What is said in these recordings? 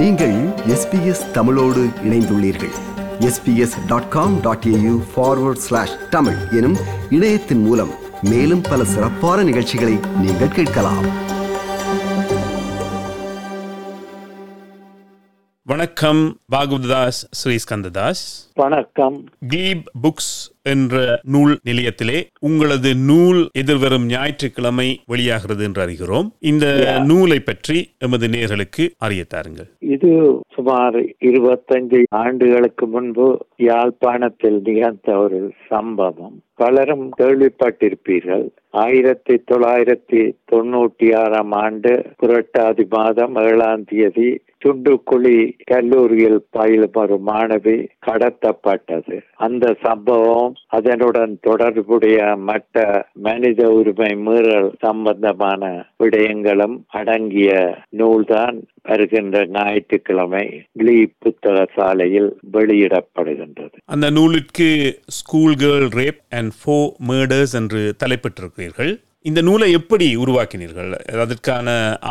நீங்கள் எஸ்பிஎஸ் தமிழோடு இணைந்துள்ளீர்கள். SBS dot com dot AU forward slash Tamil எனும் இணையத்தின் மூலம் மேலும் பல சிறப்பான நிகழ்ச்சிகளை நீங்கள் கேட்கலாம். வணக்கம் பாகவதாஸ் ஸ்ரீ ஸ்கந்ததாஸ் வணக்கம். கிளீப் புக்ஸ் என்ற நூல் நிலையத்திலே உங்களது நூல் எதிர்வரும் ஞாயிற்றுக்கிழமை வெளியாகிறது என்று அறிகிறோம். இந்த நூலை பற்றி எமது நேர்களுக்கு அறியத்தாருங்கள் இது சுமார் இருபத்தஞ்சு ஆண்டுகளுக்கு முன்பு யாழ்ப்பாணத்தில் நிகழ்ந்த ஒரு சம்பவம். பலரும் கேள்விப்பட்டிருப்பீர்கள். ஆயிரத்தி தொள்ளாயிரத்தி தொண்ணூற்றி ஆறாம் ஆண்டு புரட்டாதி மாதம் ஏழாம் தேதி துண்டுக்குழி கல்லூரியில் பயிலும் ஒரு மாணவி கடத்தப்பட்டது. அந்த சம்பவம் அதனுடன் தொடர்புடைய மற்ற மனித உரிமை மீறல் சம்பந்தமான விடயங்களும் அடங்கிய நூல்தான் வருகின்ற ஞாயிற்றுக்கிழமை கிளீ புத்தக சாலையில் வெளியிடப்படுகின்றது. அந்த நூலிற்கு school girl rape and four murders என்று தலைப்பிட்டிருக்கிறீர்கள். இந்த நூலை எப்படி உருவாக்கினீர்கள்? அதற்கான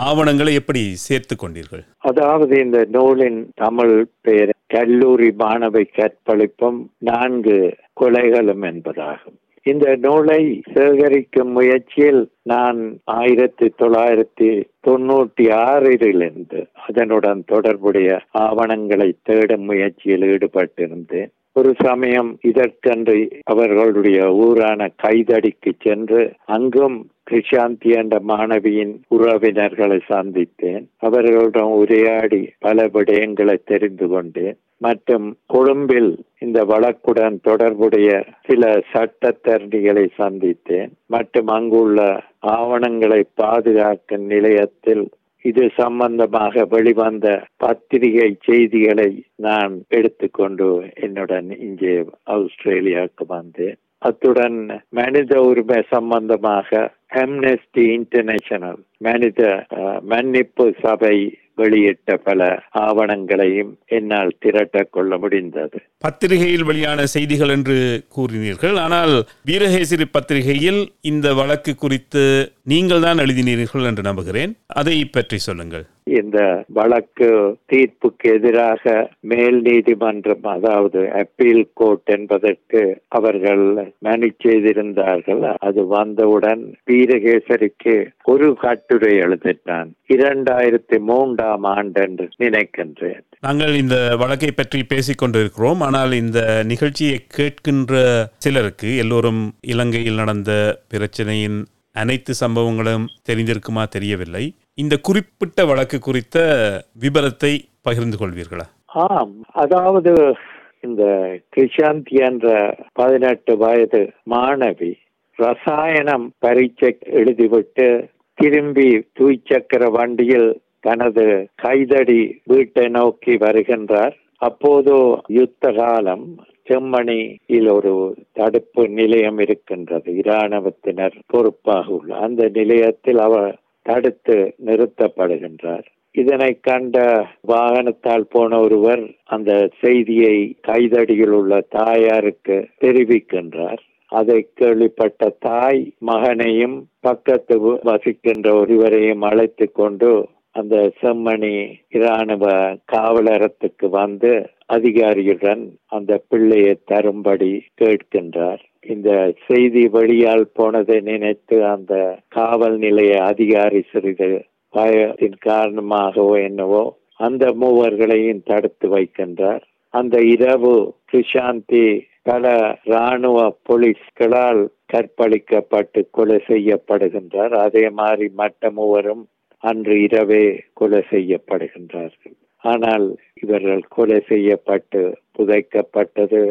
ஆவணங்களை எப்படி சேர்த்து கொண்டீர்கள்? அதாவது இந்த நூலின் தமிழ் பெயர் கல்லூரி மாணவை கற்பழிப்பும் நான்கு கொலைகளும் என்பதாகும். இந்த நூலை சேகரிக்கும் முயற்சியில் நான் ஆயிரத்தி தொள்ளாயிரத்தி தொண்ணூற்றி ஆறிலிருந்து அதனுடன் தொடர்புடைய ஆவணங்களை தேடும் முயற்சியில் ஈடுபட்டிருந்தேன். ஒரு சமயம் இதற்கென்று அவர்களுடைய ஊரான கைதடிக்கு சென்று அங்கும் கிருஷாந்தி என்ற மாணவியின் உறவினர்களை சந்தித்தேன். அவர்களிடம் உரையாடி பல விடயங்களை தெரிந்து கொண்டேன். மற்றும் கொழும்பில் இந்த வழக்குடன் தொடர்புடைய சில சட்டத்தரணிகளை சந்தித்தேன். மற்றும் அங்குள்ள ஆவணங்களை பாதுகாக்கும் நிலையத்தில் இது சம்பந்தமாக வெளிவந்த பத்திரிகை செய்திகளை நான் எடுத்துக்கொண்டு என்னுடன் இங்கே ஆஸ்திரேலியாவுக்கு வந்தேன். அத்துடன் மனித உரிமை சம்பந்தமாக அம்னெஸ்டி இன்டர்நேஷனல் மனித மன்னிப்பு சபை வெளியிட்ட பல ஆவணங்களையும் என்னால் திரட்ட கொள்ள முடிந்தது. பத்திரிகையில் வெளியான செய்திகள் என்று கூறினீர்கள். ஆனால் வீரகேசரி பத்திரிகையில் இந்த வழக்கு குறித்து நீங்கள் தான் எழுதினீர்கள் என்று நம்புகிறேன். அதை பற்றி சொல்லுங்கள். இந்த வழக்கு தீர்ப்புக்கு எதிராக மேல் நீதிமன்றம் அதாவது அப்பீல் கோர்ட் என்பதற்கு அவர்கள் மனு செய்திருந்தார்கள். அது வந்தவுடன் வீரகேசரிக்கு ஒரு கட்டுரை எழுதினான் இரண்டாயிரத்தி மூன்றாம் ஆண்டு என்று நினைக்கின்றேன். நாங்கள் இந்த வழக்கை பற்றி பேசிக் கொண்டிருக்கிறோம். ஆனால் இந்த நிகழ்ச்சியை கேட்கின்ற சிலருக்கு எல்லோரும் இலங்கையில் நடந்த பிரச்சனையின் அனைத்து சம்பவங்களும் தெரிந்திருக்குமா தெரியவில்லை. இந்த குறிப்பிட்ட வழக்கு குறித்த விபரத்தை பகிர்ந்து கொள்வீர்களா? ஆம். அதாவது இந்த கிருஷாந்தி என்ற பதினெட்டு வயது மாணவி ரசாயனம் பரீட்சை எழுதிவிட்டு திரும்பி துய்சக்கர வண்டியில் தனது கைதடி வீட்டை நோக்கி வருகின்றார். அப்போது யுத்த காலம் செம்மணியில் ஒரு தடுப்பு நிலையம் இருக்கின்றது. இராணுவத்தினர் பொறுப்பாக உள்ள அந்த நிலையத்தில் அவர் தடுத்து நிறுத்தப்படுகின்றார். இதனை கண்ட வாகனத்தால் போன ஒருவர் அந்த செய்தியை கைதடியில் உள்ள தாயாருக்கு தெரிவிக்கின்றார். அதை கேள்விப்பட்ட தாய் மகனையும் பக்கத்து வசிக்கின்ற ஒருவரையும் அழைத்து கொண்டு அந்த செம்மணி இராணுவ காவலரத்துக்கு வந்து அதிகாரியுடன் அந்த பிள்ளையை தரும்படி கேட்கின்றார். இந்த செய்தி வெளியால் போனதை நினைத்து அந்த காவல் நிலைய அதிகாரி சிறிது பயத்தின் காரணமாகவோ என்னவோ அந்த மூவர்களையும் தடுத்து வைக்கின்றார். அந்த இரவு கிருஷாந்தி பல ராணுவ போலீஸ்களால் கற்பழிக்கப்பட்டு கொலை செய்யப்படுகின்றார். அதே மாதிரி மற்ற மூவரும் அன்று இரவே கொலை செய்யப்படுகின்றார்கள். ஆனால் இவர்கள் கொலை செய்யப்பட்டு புதைக்கப்பட்டது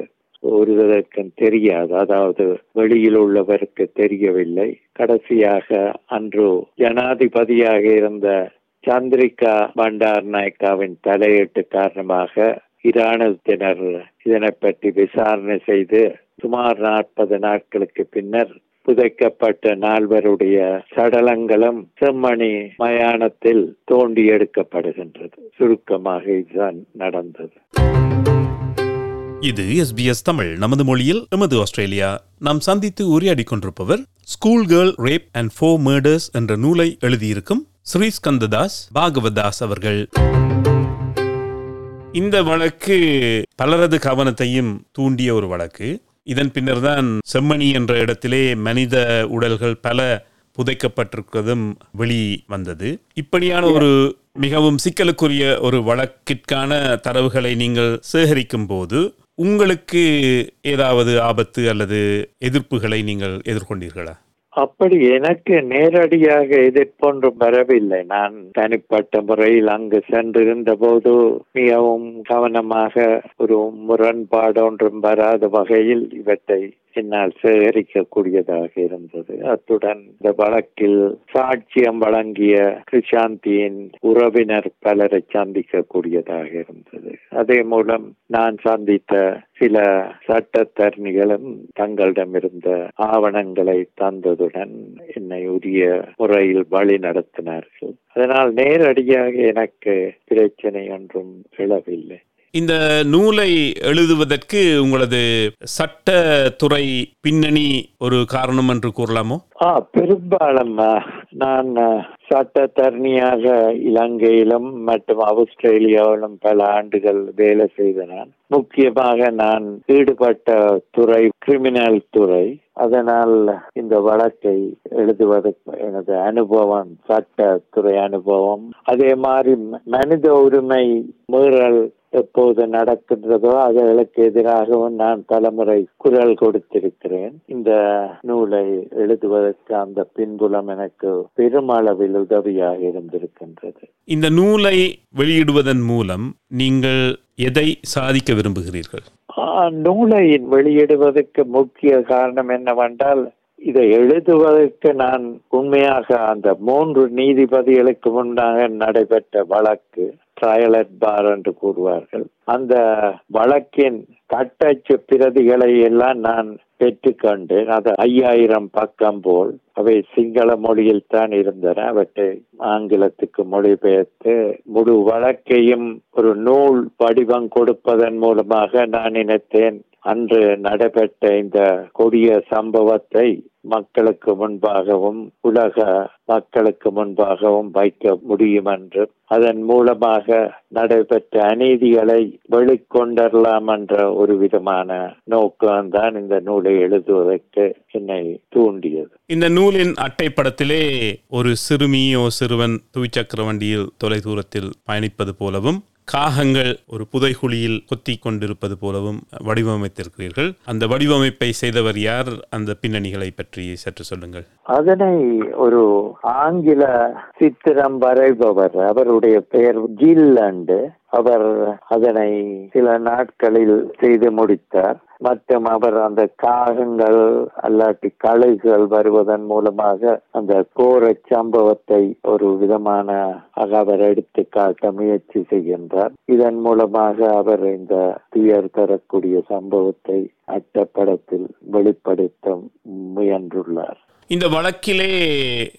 ஒருவருக்கும் தெரியாது. அதாவது வெளியில் உள்ளவருக்கு தெரியவில்லை. கடைசியாக அன்று ஜனாதிபதியாக இருந்த சந்திரிகா பண்டார் நாயக்காவின் தலையீட்டு காரணமாக இராணுவத்தினர் இதனை பற்றி விசாரணை செய்து சுமார் நாற்பது நாட்களுக்கு பின்னர் புதைக்கப்பட்ட நால்வருடைய சடலங்களும் செம்மணி மயானத்தில் தோண்டி எடுக்கப்படுகின்றது. சுருக்கமாக இதுதான் நடந்தது. இது எஸ்பிஎஸ் தமிழ் நமது மொழியில் எமது ஆஸ்திரேலியா. நாம் சந்தித்து உரையாடி கொண்டிருப்பவர் school girl rape and four murders என்ற நூலை எழுதியிருக்கும் ஸ்ரீஸ்கந்ததாஸ் பாகவதாஸ் அவர்கள். இந்த வழக்கு பலரது கவனத்தையும் தூண்டிய ஒரு வழக்கு. இதன் பின்னர்தான் செம்மணி என்ற இடத்திலே மனித உடல்கள் பல புதைக்கப்பட்டிருக்கிறதும் வெளி வந்தது. இப்படியான ஒரு மிகவும் சிக்கலுக்குரிய ஒரு வழக்கிற்கான தரவுகளை நீங்கள் சேகரிக்கும் போது உங்களுக்கு ஏதாவது ஆபத்து அல்லது எதிர்ப்புகளை நீங்கள் எதிர்கொண்டீர்களா? அப்படி எனக்கு நேரடியாக எதிர்ப்பொன்றும் வரவில்லை. நான் தனிப்பட்ட முறையில் அங்கு சென்றிருந்த போது மிகவும் கவனமாக ஒரு முரண்பாடு ஒன்றும் வராத வகையில் இவற்றை என்னால் சேகரிக்கக்கூடியதாக இருந்தது. அத்துடன் இந்த வழக்கில் சாட்சியம் வழங்கிய கிருஷாந்தியின் உறவினர் பலரை சந்திக்கக்கூடியதாக இருந்தது. அதே மூலம் நான் சந்தித்த சில சட்டத்தரணிகளும் தங்களிடமிருந்த ஆவணங்களை தந்ததுடன் என்னை உரிய முறையில் வழி நடத்தினார்கள். அதனால் நேரடியாக எனக்கு பிரச்சனை ஒன்றும் எழவில்லை. இந்த நூலை எழுதுவதற்கு உங்களது சட்டத்துறை பின்னணி ஒரு காரணம் என்று கூறலாமோ? ஆ பெரும்பாலும் நான் சட்ட தரணியாக இலங்கையிலும் மற்றும் ஆஸ்திரேலியாவிலும் பல ஆண்டுகள் வேலை செய்த நான் முக்கியமாக நான் ஈடுபட்ட துறை கிரிமினல் துறை. அதனால் இந்த வழக்கை எழுதுவதற்கு எனது அனுபவம் சட்டத்துறை அனுபவம். அதே மாதிரி ம- மனித உரிமை மீறல் எப்போது நடக்கின்றதோ அதுகளுக்கு எதிராகவும் நான் பலமுறை குரல் கொடுத்திருக்கிறேன். இந்த நூலை எழுதுவதற்கு அந்த பின்புலம் எனக்கு பெருமளவில் உதவியாக இருந்திருக்கின்றது. இந்த நூலை வெளியிடுவதன் மூலம் நீங்கள் எதை சாதிக்க விரும்புகிறீர்கள்? நூலை வெளியிடுவதற்கு முக்கிய காரணம் என்னவென்றால் இதை எழுதுவதற்கு நான் உண்மையாக அந்த மூன்று நீதிபதிகளுக்கு முன்னாக நடைபெற்ற வழக்கு ட்ரையல் அட் பார் என்று கூறுவார்கள். அந்த வழக்கின் கட்டச்சு பிரதிகளை எல்லாம் நான் பெற்றுக்கொண்டேன் அது ஐயாயிரம் பக்கம் போல். அவை சிங்கள மொழியில் தான் இருந்தன. அவற்றை ஆங்கிலத்துக்கு மொழிபெயர்த்து முழு வழக்கையும் ஒரு நூல் வடிவம் கொடுப்பதன் மூலமாக நான் நினைத்தேன். அன்று நடைபெற்ற இந்த கொடிய சம்பவத்தை மக்களுக்கு முன்பாகவும் உலக மக்களுக்கு முன்பாகவும் வைக்க முடியும் என்று அதன் மூலமாக நடைபெற்ற அநீதிகளை வெளிக்கொண்டரலாம் என்ற ஒரு விதமான நோக்கம்தான் இந்த நூலை எழுதுவதற்கு என்னை தூண்டியது. இந்த நூலின் அட்டைப்படத்திலே ஒரு சிறுமியோ சிறுவன் துவிச்சக்கர வண்டியில் தொலைதூரத்தில் பயணிப்பது போலவும் காகங்கள் ஒரு புதைகுழியில் கொத்தி கொண்டிருப்பது போலவும் வடிவமைத்திருக்கிறீர்கள். அந்த வடிவமைப்பை செய்தவர் யார்? அந்த பின்னணிகளை பற்றி சற்று சொல்லுங்கள். அதனை ஒரு ஆங்கில சித்திரம் வரைபவர் அவருடைய பெயர் ஜில்லண்டு. அவர் அதனை சில நாட்களில் செய்து முடித்தார். மற்றும் அவர் அந்த காகங்கள் அல்லாட்டி கழுகுகள் வருவதன் மூலமாக அந்த கோர சம்பவத்தை ஒரு விதமான அவர் எடுத்து காட்ட முயற்சி செய்கின்றார். இதன் மூலமாக அவர் இந்த துயர் தரக்கூடிய சம்பவத்தை அட்டப்படத்தில் வெளிப்படுத்த முயன்றுள்ளார். இந்த வழக்கிலே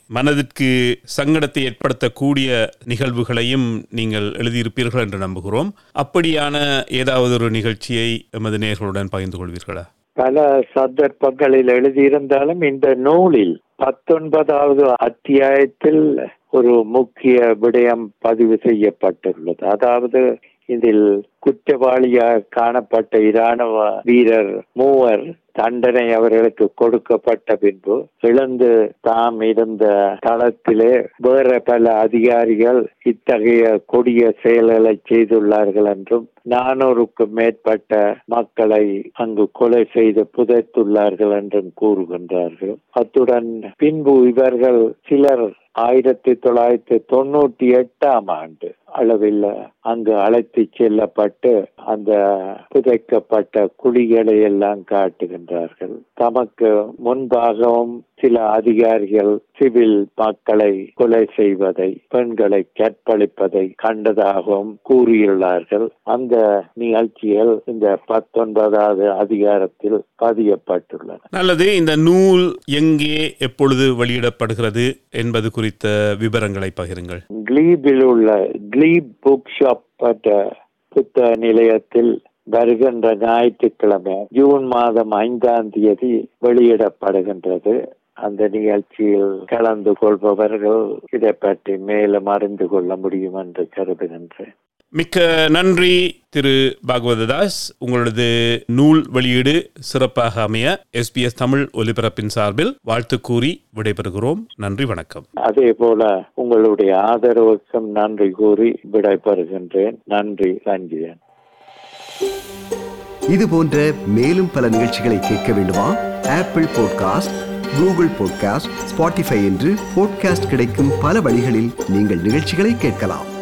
மனதிற்கு சங்கடத்தை ஏற்படுத்தக்கூடிய நிகழ்வுகளையும் நீங்கள் எழுதியிருப்பீர்கள் என்று நம்புகிறோம். அப்படியான ஏதாவது ஒரு நிகழ்ச்சியை எமது நேர்களுடன் பகிர்ந்து கொள்வீர்களா? பல சந்தர்ப்பங்களில் எழுதியிருந்தாலும் இந்த நூலில் பத்தொன்பதாவது அத்தியாயத்தில் ஒரு முக்கிய விடயம் பதிவு செய்யப்பட்டுள்ளது. அதாவது இதில் குற்றவாளியாக காணப்பட்ட இராணுவ வீரர் மூவர் தண்டனை அவர்களுக்கு கொடுக்கப்பட்ட பின்பு இழந்து தாம் இருந்த தளத்திலே வேற பல அதிகாரிகள் இத்தகைய கொடிய செயல்களை செய்துள்ளார்கள் என்றும் நானூறுக்கும் மேற்பட்ட மக்களை அங்கு கொலை செய்து புதைத்துள்ளார்கள் என்றும் கூறுகின்றார்கள். அத்துடன் பின்பு இவர்கள் சிலர் ஆயிரத்தி தொள்ளாயிரத்தி தொண்ணூற்றி எட்டாம் ஆண்டு அளவில் அங்கு அழைத்து செல்லப்பட்ட அந்த புதைக்கப்பட்ட குழிகளை எல்லாம் காட்டுகின்றார்கள். தமக்கு முன்பாகவும் சில அதிகாரிகள் சிவில் மக்களை கொலை செய்வதை பெண்களை கற்பழிப்பதை கண்டதாகவும் கூறியுள்ளார்கள். அந்த நிகழ்ச்சிகள் இந்த பத்தொன்பதாவது அதிகாரத்தில் பதியப்பட்டுள்ளன. நல்லது இந்த நூல் எங்கே எப்பொழுது வெளியிடப்படுகிறது என்பது குறித்த விவரங்களை பகிருங்கள். கிளீபில் உள்ள கிளீப் புக் ஷாப் என்ற புத்த நிலையத்தில் வருகின்ற ஞாயிற்றுக்கிழமை ஜூன் மாதம் ஐந்தாம் தேதி வெளியிடப்படுகின்றது. அந்த நிகழ்ச்சியில் கலந்து கொள்பவர்கள் இதை பற்றி மேலும் அறிந்து கொள்ள முடியும் என்று கருதுகின்றேன். மிக்க நன்றி திரு பாகவததாஸ். உங்களது நூல் வெளியீடு சிறப்பாக அமைய எஸ்பிஎஸ் தமிழ் ஒலிபரப்பின் சார்பில் வாழ்த்து கூறி விடைபெறுகிறோம். நன்றி வணக்கம். அதே போல உங்களுடைய ஆதரவுக்கும் நன்றி கூறி விடைபெறுகின்றேன். நன்றி ரஞ்சிதன் இது போன்ற மேலும் பல நிகழ்ச்சிகளை கேட்க வேண்டுமா? Apple podcast Google podcast Spotify என்று பாட்காஸ்ட் கிடைக்கும் பல வழிகளில் நீங்கள் நிகழ்ச்சிகளை கேட்கலாம்.